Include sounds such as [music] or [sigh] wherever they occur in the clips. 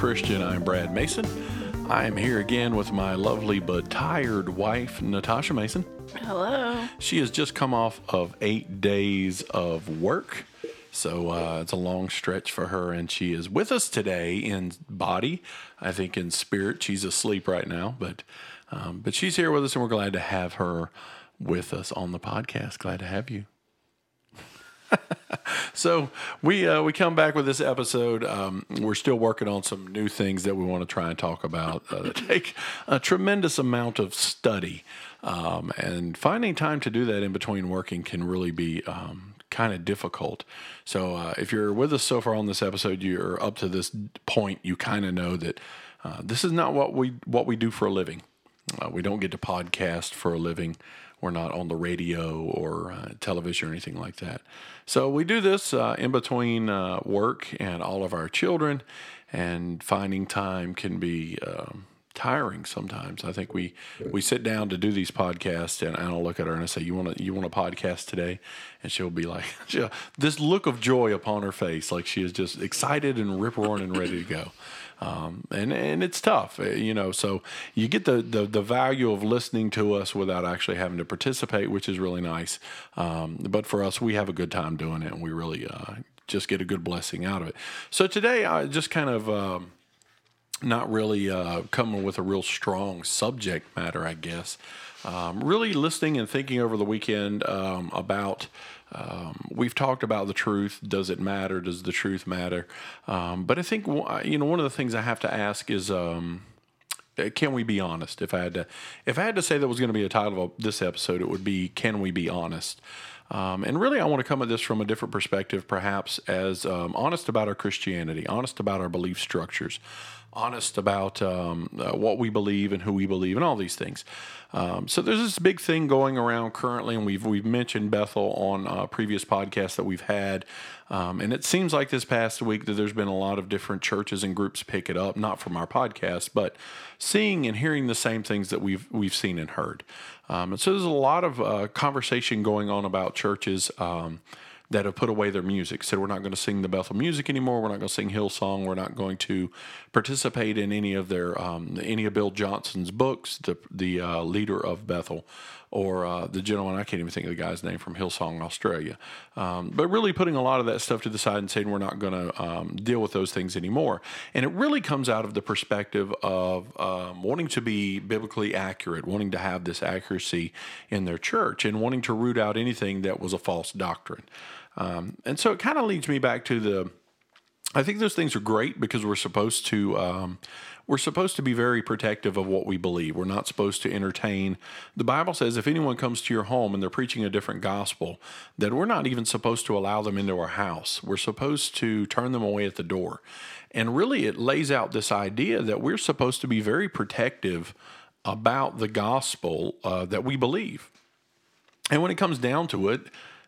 Christian. I'm Brad Mason. I am here again with my lovely but tired wife, Natasha Mason. Hello. She has just come off of eight days of work. So uh, it's a long stretch for her, and she is with us today in body. I think in spirit, she's asleep right now, but um, but she's here with us, and we're glad to have her with us on the podcast. Glad to have you. So we uh, we come back with this episode. Um, we're still working on some new things that we want to try and talk about uh, that take a tremendous amount of study, um, and finding time to do that in between working can really be. Um, kind of difficult. So, uh, if you're with us so far on this episode, you're up to this point, you kind of know that uh, this is not what we what we do for a living. Uh, we don't get to podcast for a living. We're not on the radio or uh, television or anything like that. So we do this uh, in between uh, work and all of our children, and finding time can be um, tiring sometimes. I think we we sit down to do these podcasts, and I'll look at her and I say, "You want to you want a podcast today?" And she'll be like, [laughs] she'll, this look of joy upon her face, like she is just excited and rip roaring and ready to go. [laughs] Um, and and it's tough, uh, you know. So you get the, the the value of listening to us without actually having to participate, which is really nice. Um, but for us, we have a good time doing it, and we really uh, just get a good blessing out of it. So today, I just kind of. Um, not really uh, coming with a real strong subject matter, I guess. Um, really listening and thinking over the weekend um, about. Um, we've talked about the truth. Does it matter? Does the truth matter? Um, but I think you know one of the things I have to ask is, um, can we be honest? If I had to, if I had to say that was going to be a title of this episode, it would be, "Can we be honest?" Um, and really, I want to come at this from a different perspective, perhaps as um, honest about our Christianity, honest about our belief structures, honest about um, uh, what we believe and who we believe, and all these things. Um, so there's this big thing going around currently, and we've we've mentioned Bethel on uh, previous podcasts that we've had, um, and it seems like this past week that there's been a lot of different churches and groups pick it up, not from our podcast, but seeing and hearing the same things that we've we've seen and heard. Um, and so there's a lot of uh, conversation going on about churches um, that have put away their music. Said we're not going to sing the Bethel music anymore. We're not going to sing Hillsong. We're not going to participate in any of their um, any of Bill Johnson's books. The the uh, leader of Bethel, or uh, the gentleman I can't even think of the guy's name from Hillsong Australia. Um, but really putting a lot of that stuff to the side and saying we're not going to um, deal with those things anymore. And it really comes out of the perspective of um, wanting to be biblically accurate, wanting to have this accuracy in their church, and wanting to root out anything that was a false doctrine. Um, and so it kind of leads me back to the. I think those things are great because we're supposed to um, we're supposed to be very protective of what we believe. We're not supposed to entertain. The Bible says if anyone comes to your home and they're preaching a different gospel, that we're not even supposed to allow them into our house. We're supposed to turn them away at the door. And really, it lays out this idea that we're supposed to be very protective about the gospel uh, that we believe. And when it comes down to it,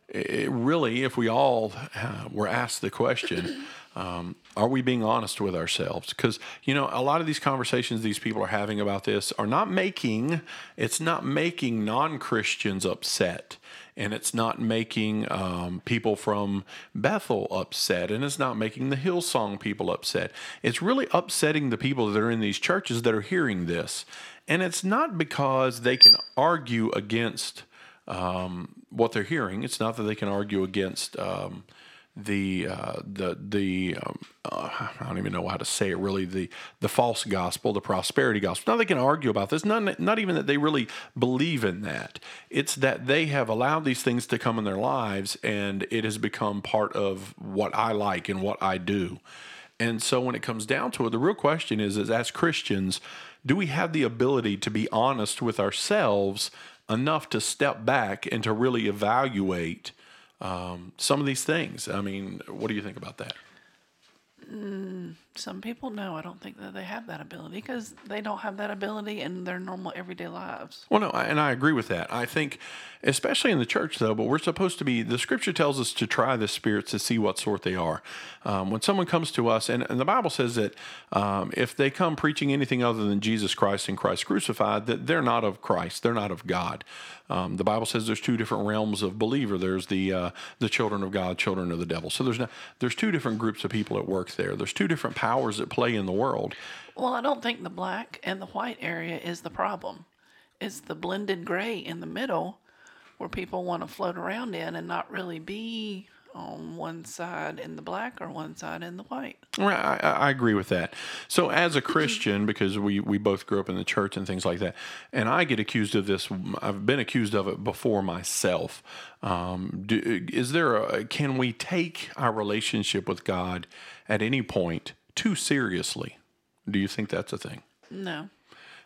it really, if we all uh, were asked the question, [laughs] um, are we being honest with ourselves? Because, you know, a lot of these conversations these people are having about this are not making, it's not making non Christians upset. And it's not making um, people from Bethel upset. And it's not making the Hillsong people upset. It's really upsetting the people that are in these churches that are hearing this. And it's not because they can argue against um, what they're hearing. It's not that they can argue against um, the uh, the the um, uh, I don't even know how to say it really the the false gospel, the prosperity gospel. Now they can argue about this. Not not even that they really believe in that. It's that they have allowed these things to come in their lives, and it has become part of what I like and what I do. And so when it comes down to it, the real question is: is as Christians, do we have the ability to be honest with ourselves? enough to step back and to really evaluate um, some of these things. I mean, what do you think about that? Mm, some people know. I don't think that they have that ability because they don't have that ability in their normal everyday lives. Well, no, and I agree with that. I think, especially in the church, though, but we're supposed to be, the scripture tells us to try the spirits to see what sort they are. Um, when someone comes to us, and, and the Bible says that um, if they come preaching anything other than Jesus Christ and Christ crucified, that they're not of Christ, they're not of God. Um, the Bible says there's two different realms of believer. There's the uh, the children of God, children of the devil. So there's no, there's two different groups of people at work there. There's two different powers at play in the world. Well, I don't think the black and the white area is the problem. It's the blended gray in the middle where people want to float around in and not really be on one side in the black or one side in the white. Right, I, I agree with that. So, as a [clears throat] Christian, because we, we both grew up in the church and things like that, and I get accused of this, I've been accused of it before myself. Um, do, is there a, can we take our relationship with God at any point too seriously? Do you think that's a thing? No.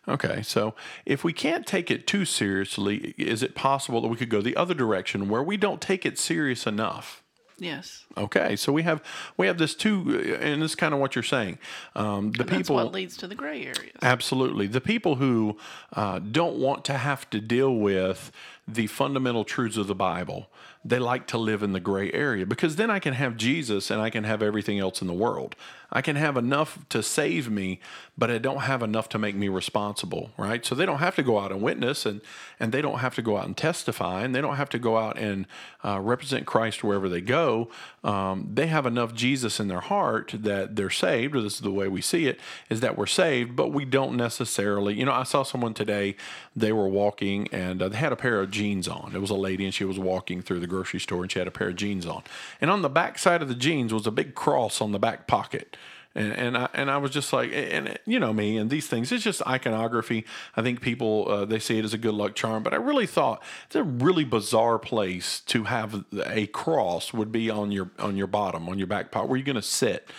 Okay, so if we can't take it too seriously, is it possible that we could go the other direction where we don't take it serious enough? Yes. Okay, so we have we have this too, and this is kind of what you're saying. Um, the people, what leads to the gray areas. absolutely, the people who uh, don't want to have to deal with the fundamental truths of the Bible, they like to live in the gray area because then I can have Jesus and I can have everything else in the world. I can have enough to save me, but I don't have enough to make me responsible, right? So they don't have to go out and witness, and and they don't have to go out and testify, and they don't have to go out and uh, represent Christ wherever they go. Um, they have enough Jesus in their heart that they're saved, or this is the way we see it, is that we're saved, but we don't necessarily. You know, I saw someone today. They were walking and uh, they had a pair of jeans on. It was a lady, and she was walking through the grocery store, and she had a pair of jeans on, and on the back side of the jeans was a big cross on the back pocket and and I and I was just like, and you know me and these things. It's just iconography. I think people uh, they see it as a good luck charm, but I really thought it's a really bizarre place to have a cross would be on your on your bottom on your back part where you're going to sit.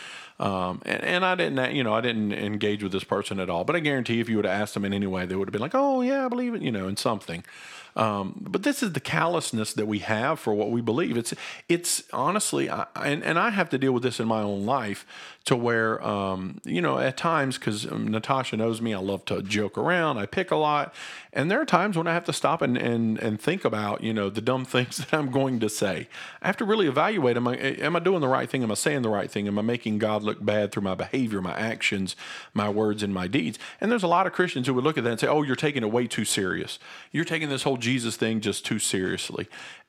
Um, and, and I didn't, you know, I didn't engage with this person at all. But I guarantee if you would have asked them in any way, they would have been like, "Oh yeah, I believe it," you know, in something. Um, but this is the callousness that we have for what we believe. It's it's honestly, I, and and I have to deal with this in my own life to where um, you know at times because Natasha knows me, I love to joke around, I pick a lot, and there are times when I have to stop and and and think about you know the dumb [laughs] things that I'm going to say. I have to really evaluate: am I am I doing the right thing? Am I saying the right thing? Am I making God look bad through my behavior, my actions, my words, and my deeds? And there's a lot of Christians who would look at that and say, "Oh, you're taking it way too serious. You're taking this whole Jesus thing just too seriously."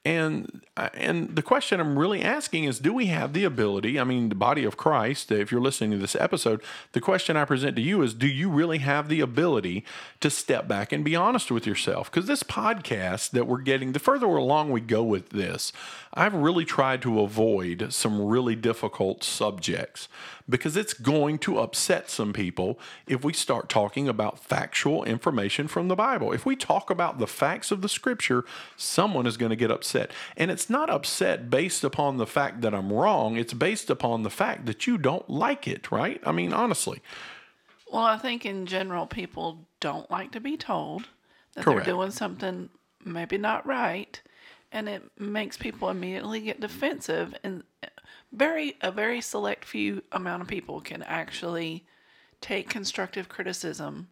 And uh, and the question I'm really asking is, do we have the ability? I mean, the body of Christ. If you're listening to this episode, the question I present to you is, do you really have the ability to step back and be honest with yourself? Because this podcast that we're getting, the further along we go with this, I've really tried to avoid some really difficult subjects because it's going to upset some people if we start talking about factual information from the Bible. If we talk about the facts of the scripture, someone is going to get upset. And it's not upset based upon the fact that I'm wrong, it's based upon the fact that you don't like it, right? I mean, honestly. Well, I think in general, people don't like to be told that Correct. they're doing something maybe not right, and it makes people immediately get defensive. And very a very select few amount of people can actually take constructive criticism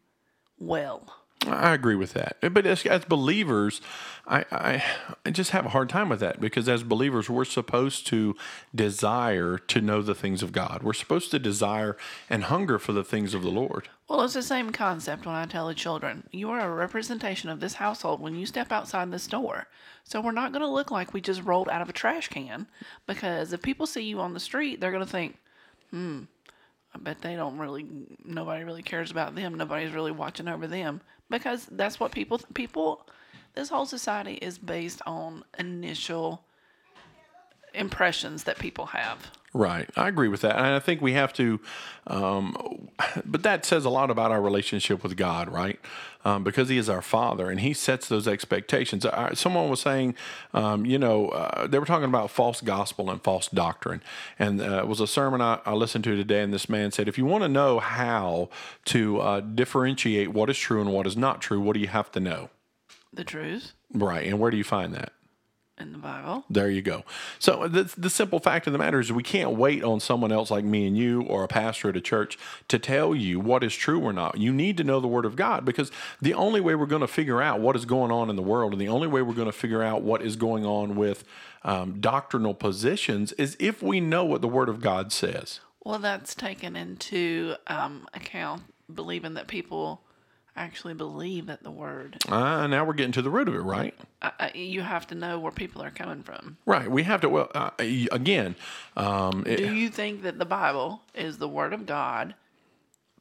well. I agree with that. But as, as believers, I, I, I just have a hard time with that because as believers, we're supposed to desire to know the things of God. We're supposed to desire and hunger for the things of the Lord. Well, it's the same concept when I tell the children, you are a representation of this household when you step outside this door. So we're not going to look like we just rolled out of a trash can because if people see you on the street, they're going to think, hmm, I bet they don't really, nobody really cares about them. Nobody's really watching over them because that's what people, people, this whole society is based on initial impressions that people have. Right. I agree with that. And I think we have to, um, [laughs] but that says a lot about our relationship with God, right? Um, because He is our Father and He sets those expectations. I, someone was saying, um, you know, uh, they were talking about false gospel and false doctrine. And uh, it was a sermon I, I, listened to today, and this man said, if you want to know how to uh, differentiate what is true and what is not true, what do you have to know? The truth Right. And where do you find that? In the Bible. There you go. So the, the simple fact of the matter is we can't wait on someone else like me and you or a pastor at a church to tell you what is true or not. You need to know the word of God because the only way we're going to figure out what is going on in the world and the only way we're going to figure out what is going on with um, doctrinal positions is if we know what the word of God says. Well, that's taken into um, account believing that people actually believe that the word. Uh, now we're getting to the root of it, right? Uh, you have to know where people are coming from. Right. We have to. Well, uh, again, um, it, Do you think that the Bible is the word of God?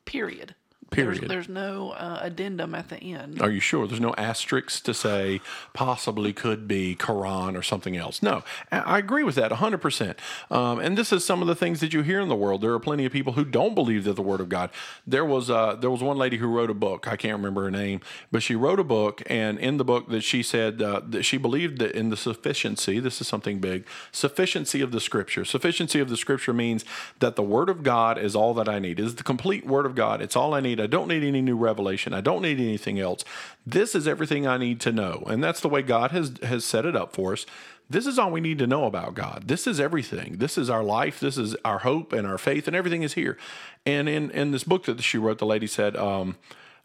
Period. Period. There's, there's no uh, addendum at the end. Are you sure? There's no asterisks to say possibly could be Quran or something else. No, I agree with that 100%. Um, and this is some of the things that you hear in the world. There are plenty of people who don't believe that the Word of God. There was uh, there was one lady who wrote a book. I can't remember her name, but she wrote a book, and in the book that she said uh, that she believed that in the sufficiency. This is something big. Sufficiency of the Scripture. Sufficiency of the Scripture means that the Word of God is all that I need. Is the complete Word of God. It's all I need. I don't need any new revelation. I don't need anything else. This is everything I need to know. And that's the way God has has set it up for us. This is all we need to know about God. This is everything. This is our life. This is our hope and our faith, and everything is here. And in, in this book that she wrote, the lady said, um,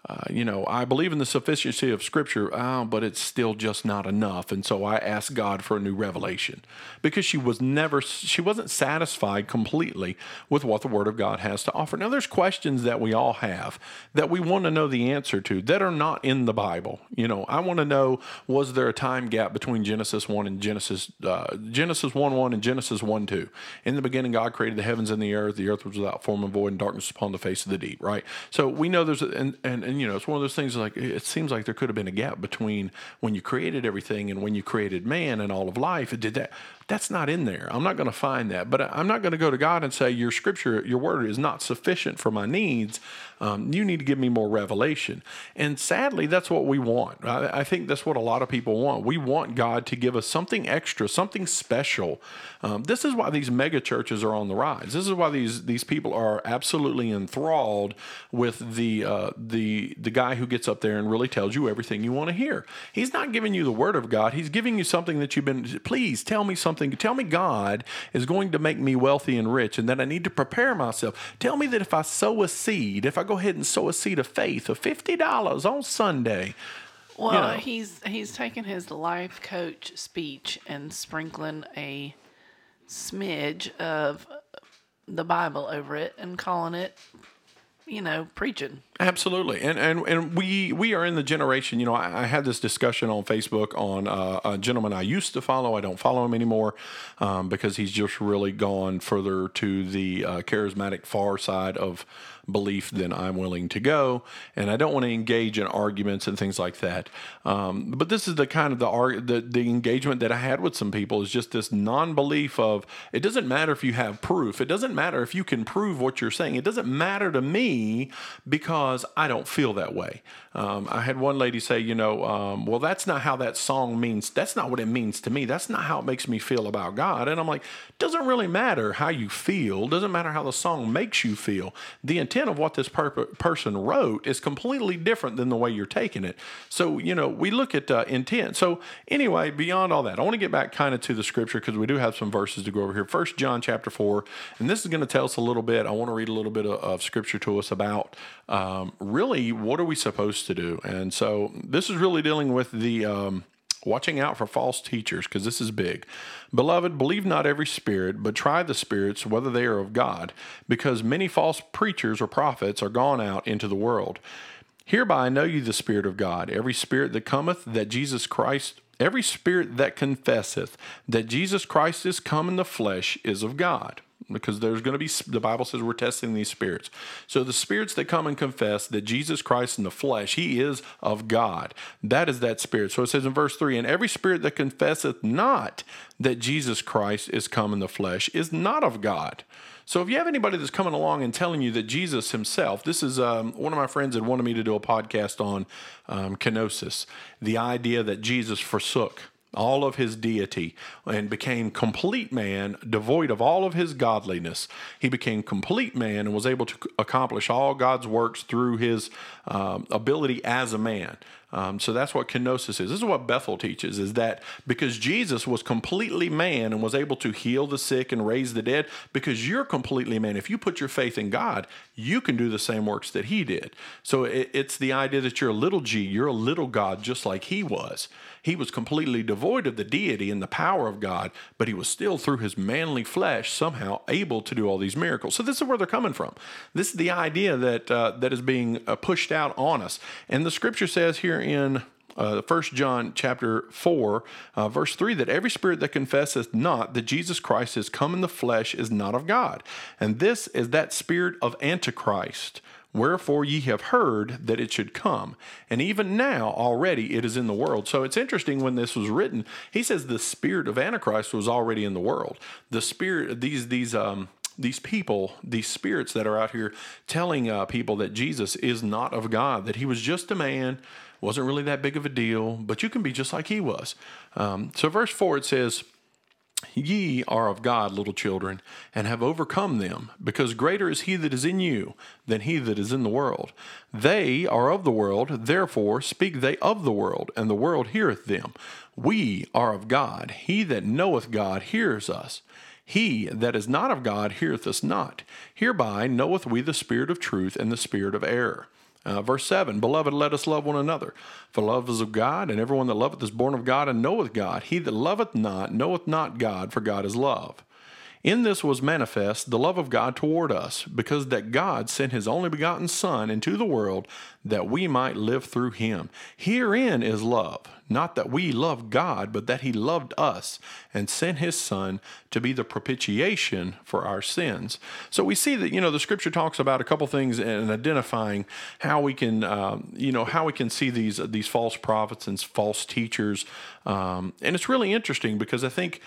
uh, you know, I believe in the sufficiency of Scripture, uh, but it's still just not enough. And so I asked God for a new revelation because she was never, she wasn't satisfied completely with what the Word of God has to offer. Now, there's questions that we all have that we want to know the answer to that are not in the Bible. You know, I want to know was there a time gap between Genesis 1 and Genesis, uh, Genesis 1 1 and Genesis 1 2? In the beginning, God created the heavens and the earth. The earth was without form and void, and darkness upon the face of the deep, right? So we know there's, and, and, and you know, it's one of those things like it seems like there could have been a gap between when you created everything and when you created man and all of life. It did that? That's not in there. I'm not going to find that. But I'm not going to go to God and say, Your scripture, your word is not sufficient for my needs. Um, you need to give me more revelation. And sadly, that's what we want. I, I, think that's what a lot of people want. We want God to give us something extra, something special. Um, this is why these mega churches are on the rise. This is why these these people are absolutely enthralled with the uh, the the guy who gets up there and really tells you everything you want to hear. He's not giving you the word of God. He's giving you something that you've been. Please tell me something something. Tell me God is going to make me wealthy and rich and that I need to prepare myself. Tell me that if I sow a seed, if I go ahead and sow a seed of faith of $50 on Sunday, well, you know, he's he's taking his life coach speech and sprinkling a smidge of the Bible over it and calling it you know, preaching. Absolutely, and and and we we are in the generation. You know, I, I had this discussion on Facebook on uh, a gentleman I used to follow. I don't follow him anymore um, because he's just really gone further to the uh, charismatic far side of belief than I'm willing to go, and I don't want to engage in arguments and things like that. Um, but this is the kind of the, the the engagement that I had with some people is just this non-belief of it doesn't matter if you have proof. It doesn't matter if you can prove what you're saying. It doesn't matter to me because I don't feel that way. Um, I had one lady say, you know, um, well, that's not how that song means. That's not what it means to me. That's not how it makes me feel about God. And I'm like, doesn't really matter how you feel. Doesn't matter how the song makes you feel. The intent of what this per- person wrote is completely different than the way you're taking it. So, you know, we look at uh, intent. So, anyway, beyond all that, I want to get back kind of to the scripture because we do have some verses to go over here. First John chapter 4, and this is going to tell us a little bit. I want to read a little bit of, of scripture to us about um, really what are we supposed to do. And so, this is really dealing with the. Um, watching out for false teachers, because this is big. Beloved, believe not every spirit, but try the spirits whether they are of God, because many false preachers or prophets are gone out into the world. Hereby I know you the Spirit of God. Every spirit that cometh that Jesus Christ, every spirit that confesseth that Jesus Christ is come in the flesh is of God because there's going to be the bible says we're testing these spirits. So the spirits that come and confess that jesus christ in the flesh he is of god. That is that spirit. So it says in verse 3 and every spirit that confesseth not that jesus christ is come in the flesh is not of god. So if you have anybody that's coming along and telling you that jesus himself this is um, one of my friends had wanted me to do a podcast on um, kenosis the idea that jesus forsook all of his deity and became complete man, devoid of all of his godliness. He became complete man and was able to accomplish all God's works through his um, ability as a man. Um, so that's what kenosis is. This is what Bethel teaches: is that because Jesus was completely man and was able to heal the sick and raise the dead, because you're completely man. If you put your faith in God, you can do the same works that He did. So it, it's the idea that you're a little G, you're a little God, just like He was. He was completely devoid of the deity and the power of God, but he was still, through his manly flesh, somehow able to do all these miracles. So this is where they're coming from. This is the idea that uh, that is being uh, pushed out on us. And the scripture says here in uh, 1 John chapter 4, uh, verse 3, that every spirit that confesseth not that Jesus Christ is come in the flesh is not of God. And this is that spirit of Antichrist Wherefore ye have heard that it should come. And even now already it is in the world. So it's interesting when this was written, he says the spirit of Antichrist was already in the world. The spirit, these, these, um, these people, these spirits that are out here telling uh, people that Jesus is not of God, that he was just a man, wasn't really that big of a deal, but you can be just like he was. Um, so, verse 4 it says, Ye are of God, little children, and have overcome them, because greater is he that is in you than he that is in the world. They are of the world, therefore speak they of the world, and the world heareth them. We are of God. He that knoweth God hears us. He that is not of God heareth us not. Hereby knoweth we the spirit of truth and the spirit of error. Uh, verse 7 Beloved, let us love one another. For love is of God, and everyone that loveth is born of God and knoweth God. He that loveth not knoweth not God, for God is love. In this was manifest the love of God toward us, because that God sent his only begotten Son into the world that we might live through him. Herein is love, not that we love God, but that he loved us and sent his Son to be the propitiation for our sins. So we see that, you know, the scripture talks about a couple things and identifying how we can, um, you know, how we can see these, these false prophets and false teachers. Um, and it's really interesting because I think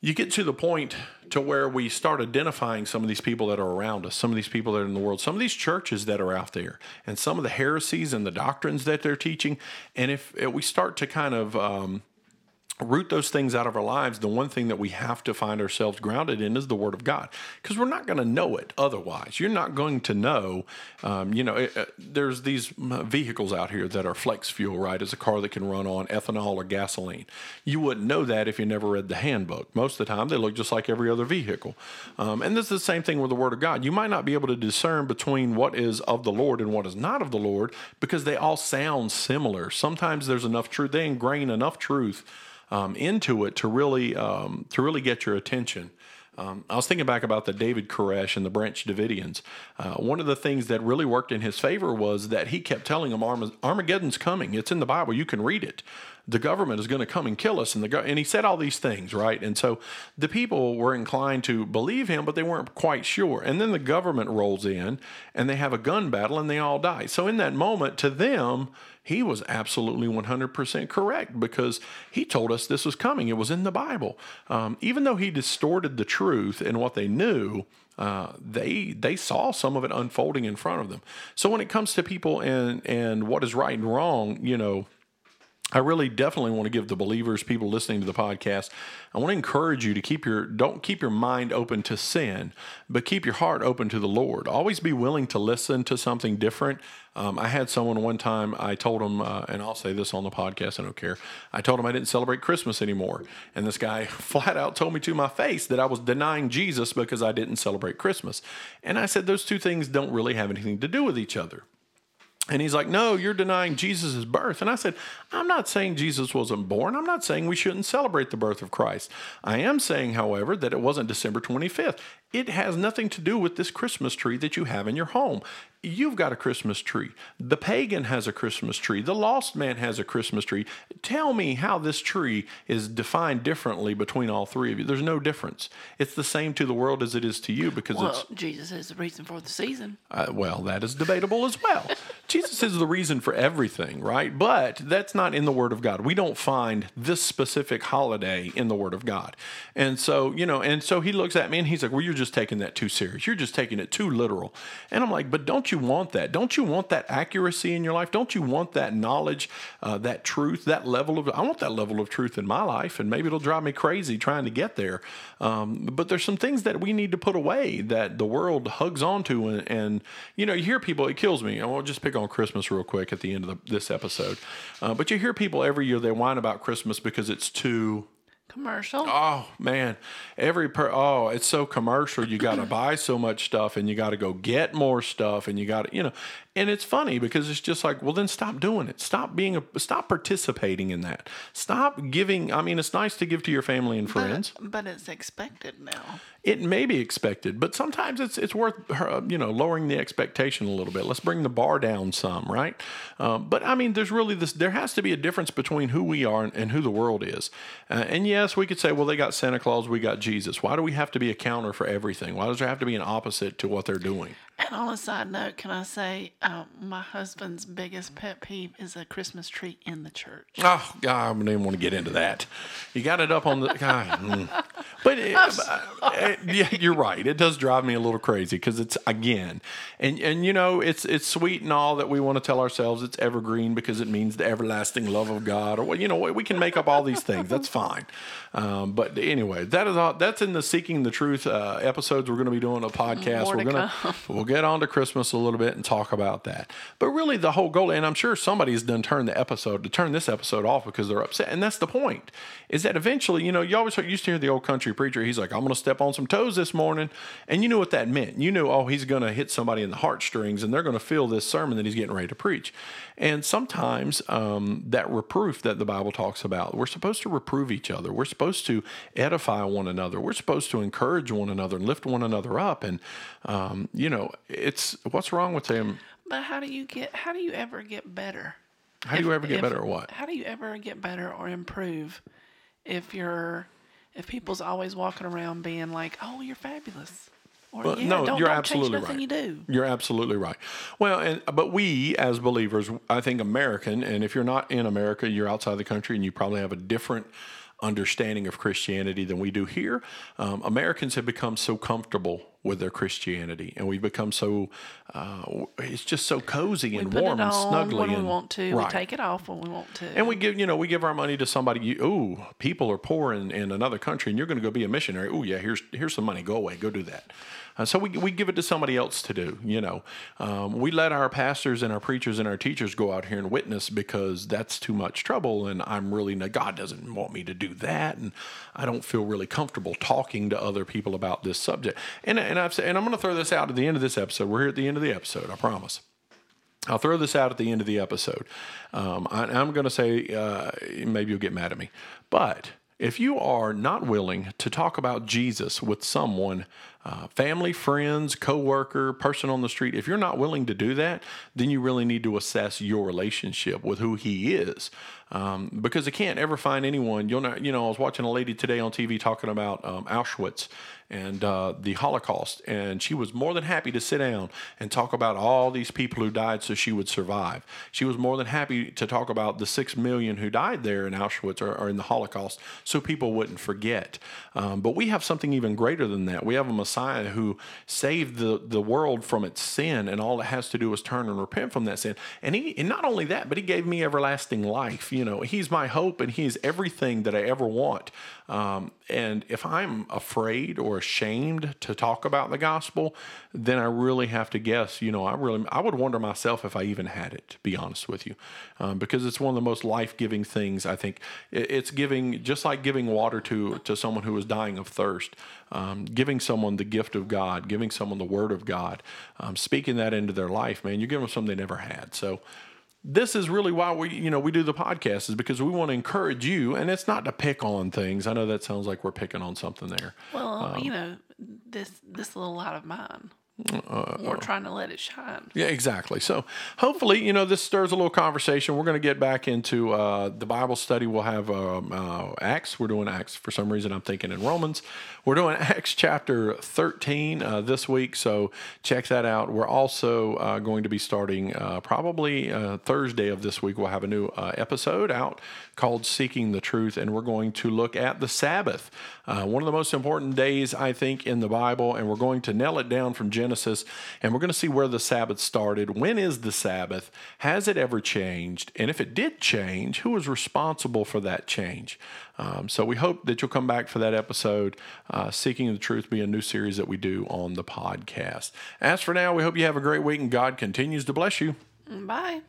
you get to the point to where we start identifying some of these people that are around us, some of these people that are in the world, some of these churches that are out there, and some of the heresies and the doctrines that they're teaching. And if, if we start to kind of um, root those things out of our lives, the one thing that we have to find ourselves grounded in is the Word of God, because we're not going to know it otherwise. You're not going to know. Um, you know, it, uh, there's these vehicles out here that are flex fuel, right? It's a car that can run on ethanol or gasoline. You wouldn't know that if you never read the handbook. Most of the time, they look just like every other vehicle. Um, and this is the same thing with the Word of God. You might not be able to discern between what is of the Lord and what is not of the Lord because they all sound similar. Sometimes there's enough truth; they ingrain enough truth um, into it to really um, to really get your attention. Um, I was thinking back about the David Koresh and the Branch Davidians. Uh, one of the things that really worked in his favor was that he kept telling them Armageddon's coming. It's in the Bible. You can read it. The government is going to come and kill us, and the go-, and he said all these things, right? And so the people were inclined to believe him, but they weren't quite sure. And then the government rolls in, and they have a gun battle, and they all die. So in that moment, to them, he was absolutely 100% correct because he told us this was coming. It was in the Bible. Um, even though he distorted the truth and what they knew, uh, they they saw some of it unfolding in front of them. So when it comes to people and and what is right and wrong, you know, I really definitely want to give the believers, people listening to the podcast, I want to encourage you to keep your don't keep your mind open to sin, but keep your heart open to the Lord. Always be willing to listen to something different. Um, I had someone one time. I told him, uh, and I'll say this on the podcast. I don't care. I told him I didn't celebrate Christmas anymore, and this guy [laughs] flat out told me to my face that I was denying Jesus because I didn't celebrate Christmas. And I said those two things don't really have anything to do with each other. And he's like, No, you're denying Jesus' birth. And I said, I'm not saying Jesus wasn't born. I'm not saying we shouldn't celebrate the birth of Christ. I am saying, however, that it wasn't December 25th. It has nothing to do with this Christmas tree that you have in your home. You've got a Christmas tree. The pagan has a Christmas tree. The lost man has a Christmas tree. Tell me how this tree is defined differently between all three of you. There's no difference. It's the same to the world as it is to you because well, it's. Jesus is the reason for the season. Uh, well, that is debatable as well. [laughs] Jesus is the reason for everything, right? But that's not in the Word of God. We don't find this specific holiday in the Word of God. And so, you know, and so he looks at me and he's like, Well, you're just taking that too serious. You're just taking it too literal. And I'm like, But don't you want that? Don't you want that accuracy in your life? Don't you want that knowledge, uh, that truth, that level of? I want that level of truth in my life, and maybe it'll drive me crazy trying to get there. Um, but there's some things that we need to put away that the world hugs onto, and, and you know, you hear people. It kills me. I won't just pick on on Christmas real quick at the end of the, this episode. Uh, but you hear people every year they whine about Christmas because it's too Commercial. Oh man, every per oh, it's so commercial. You got to [clears throat] buy so much stuff, and you got to go get more stuff, and you got to you know. And it's funny because it's just like, well, then stop doing it. Stop being a stop participating in that. Stop giving. I mean, it's nice to give to your family and friends. But, but it's expected now. It may be expected, but sometimes it's it's worth uh, you know lowering the expectation a little bit. Let's bring the bar down some, right? Um, but I mean, there's really this. There has to be a difference between who we are and, and who the world is. Uh, and yes, we could say, well, they got Santa Claus, we got Jesus. Why do we have to be a counter for everything? Why does there have to be an opposite to what they're doing? And on a side note, can I say um, my husband's biggest pet peeve is a Christmas tree in the church. Oh, God, I don't even want to get into that. You got it up on the. [laughs] God, mm. But it, uh, yeah, you're right. It does drive me a little crazy because it's again, and and you know, it's it's sweet and all that we want to tell ourselves it's evergreen because it means the everlasting love of God, or well, you know, we can make up all these things. That's fine. Um, but anyway, that is all. That's in the seeking the truth uh, episodes we're going to be doing a podcast. More we're to gonna come. we'll get on to Christmas a little bit and talk about that. But really, the whole goal, and I'm sure somebody's done turn the episode to turn this episode off because they're upset, and that's the point. Is that eventually, you know, you always used to hear the old country preacher. He's like, "I'm going to step on some toes this morning," and you knew what that meant. You knew, oh, he's going to hit somebody in the heartstrings, and they're going to feel this sermon that he's getting ready to preach. And sometimes um, that reproof that the Bible talks about, we're supposed to reprove each other. We're supposed to edify one another. We're supposed to encourage one another and lift one another up. And um, you know, it's what's wrong with them? But how do you get? How do you ever get better? How do you ever get If- better or what? How do you ever get better or improve if you're if people's always walking around being like, "Oh, you're fabulous," or Well, "Yeah, no, don't, you're don't absolutely right. you do." You're absolutely right. Well, and but we as believers, I think American, and if you're not in America, you're outside the country, and you probably have a different understanding of Christianity than we do here. Um, Americans have become so comfortable with their Christianity, and we've become so uh, it's just so cozy and warm and snuggly when we and want to. right. We take it off when we want to. And we give, you know, we give our money to somebody. You, ooh, people are poor in, in another country, and you're going to go be a missionary. Ooh, yeah, here's here's some money. Go away, go do that. Uh, so we, we give it to somebody else to do. You know, um, we let our pastors and our preachers and our teachers go out here and witness because that's too much trouble, and I'm really God doesn't want me to do that, and I don't feel really comfortable talking to other people about this subject. And and I've and I'm going to throw this out at the end of this episode. We're here at the end of the episode. I promise. I'll throw this out at the end of the episode. Um, I, I'm going to say, uh, maybe you'll get mad at me, but if you are not willing to talk about Jesus with someone, uh, family, friends, coworker, person on the street, if you're not willing to do that, then you really need to assess your relationship with who He is, um, because I can't ever find anyone. You'll not, you know, I was watching a lady today on TV talking about um, Auschwitz and uh, the Holocaust, and she was more than happy to sit down and talk about all these people who died so she would survive. She was more than happy to talk about the six million who died there in Auschwitz or, or in the Holocaust so people wouldn't forget. Um, but we have something even greater than that. We have a Messiah who saved the, the world from its sin, and all it has to do is turn and repent from that sin. And he, and not only that, but he gave me everlasting life. You know, he's my hope, and he's everything that I ever want. Um, and if I'm afraid or ashamed to talk about the gospel, then I really have to guess. You know, I really, I would wonder myself if I even had it. To be honest with you, um, because it's one of the most life giving things. I think it's giving, just like giving water to to someone who is dying of thirst, um, giving someone the gift of God, giving someone the Word of God, um, speaking that into their life. Man, you're giving them something they never had. So this is really why we you know we do the podcast is because we want to encourage you and it's not to pick on things i know that sounds like we're picking on something there well, Um, you know, this this little light of mine, Uh, we're trying to let it shine. yeah exactly. So hopefully you know this stirs a little conversation. We're going to get back into uh, the bible study. We'll have um, uh, acts. We're doing acts for some reason i'm thinking in romans. We're doing [laughs] acts chapter 13 uh, this week so check that out. We're also uh, going to be starting uh, probably uh, thursday of this week. We'll have a new uh, episode out called seeking the truth and we're going to look at the sabbath. Uh, one of the most important days i think in the bible and we're going to nail it down from genesis and we're going to see where the sabbath started. When is the sabbath? Has it ever changed? And if it did change who was responsible for that change? Um, so we hope that you'll come back for that episode uh, seeking the truth be a new series that we do on the podcast. As for now we hope you have a great week and god continues to bless you. Bye.